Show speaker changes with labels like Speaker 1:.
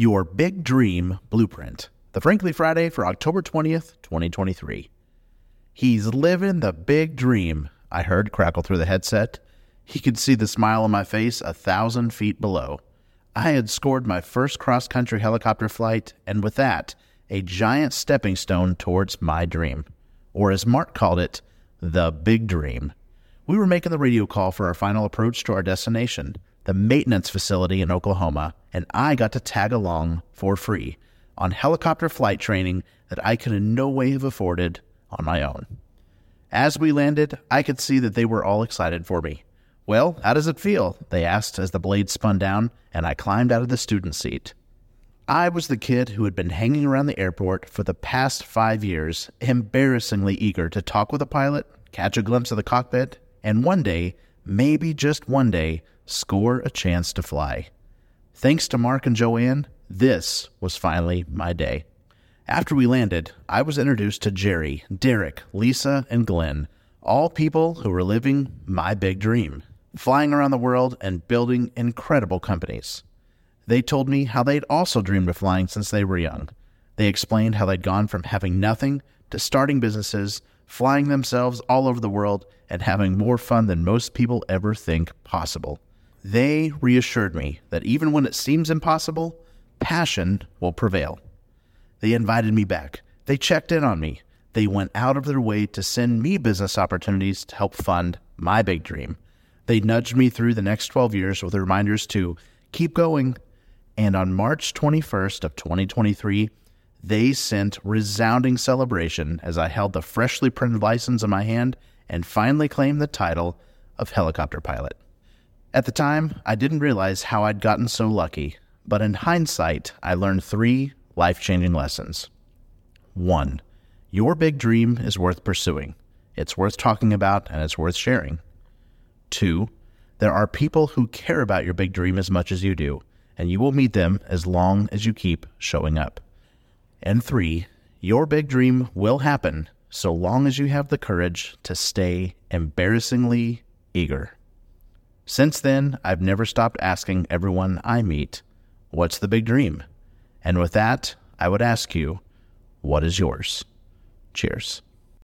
Speaker 1: Your Big Dream Blueprint, the Frankly Friday for October 20th, 2023. He's living the big dream, I heard crackle through the headset. He could see the smile on my face a thousand feet below. I had scored my first cross country helicopter flight, and with that, a giant stepping stone towards my dream. Or as Mark called it, the big dream. We were making the radio call for our final approach to our destination, the maintenance facility in Oklahoma, and I got to tag along for free on helicopter flight training that I could in no way have afforded on my own. As we landed, I could see that they were all excited for me. Well, how does it feel? They asked as the blade spun down and I climbed out of the student seat. I was the kid who had been hanging around the airport for the past five years, embarrassingly eager to talk with a pilot, catch a glimpse of the cockpit, and one day, maybe just one day, score a chance to fly. Thanks to Mark and Joanne, this was finally my day. After we landed, I was introduced to Jerry, Derrick, Lisa, and Glen, all people who were living my big dream, flying around the world and building incredible companies. They told me how they'd also dreamed of flying since they were young. They explained how they'd gone from having nothing to starting businesses, flying themselves all over the world, and having more fun than most people ever think possible. They reassured me that even when it seems impossible, passion will prevail. They invited me back. They checked in on me. They went out of their way to send me business opportunities to help fund my big dream. They nudged me through the next 12 years with reminders to keep going. And on March 21st of 2023, they sent resounding celebration as I held the freshly printed license in my hand and finally claimed the title of helicopter pilot. At the time, I didn't realize how I'd gotten so lucky, but in hindsight, I learned three life changing lessons. One, your big dream is worth pursuing, it's worth talking about, and it's worth sharing. Two, there are people who care about your big dream as much as you do, and you will meet them as long as you keep showing up. And three, your big dream will happen so long as you have the courage to stay embarrassingly eager. Since then, I've never stopped asking everyone I meet, What's the big dream? And with that, I would ask you, what is yours? Cheers.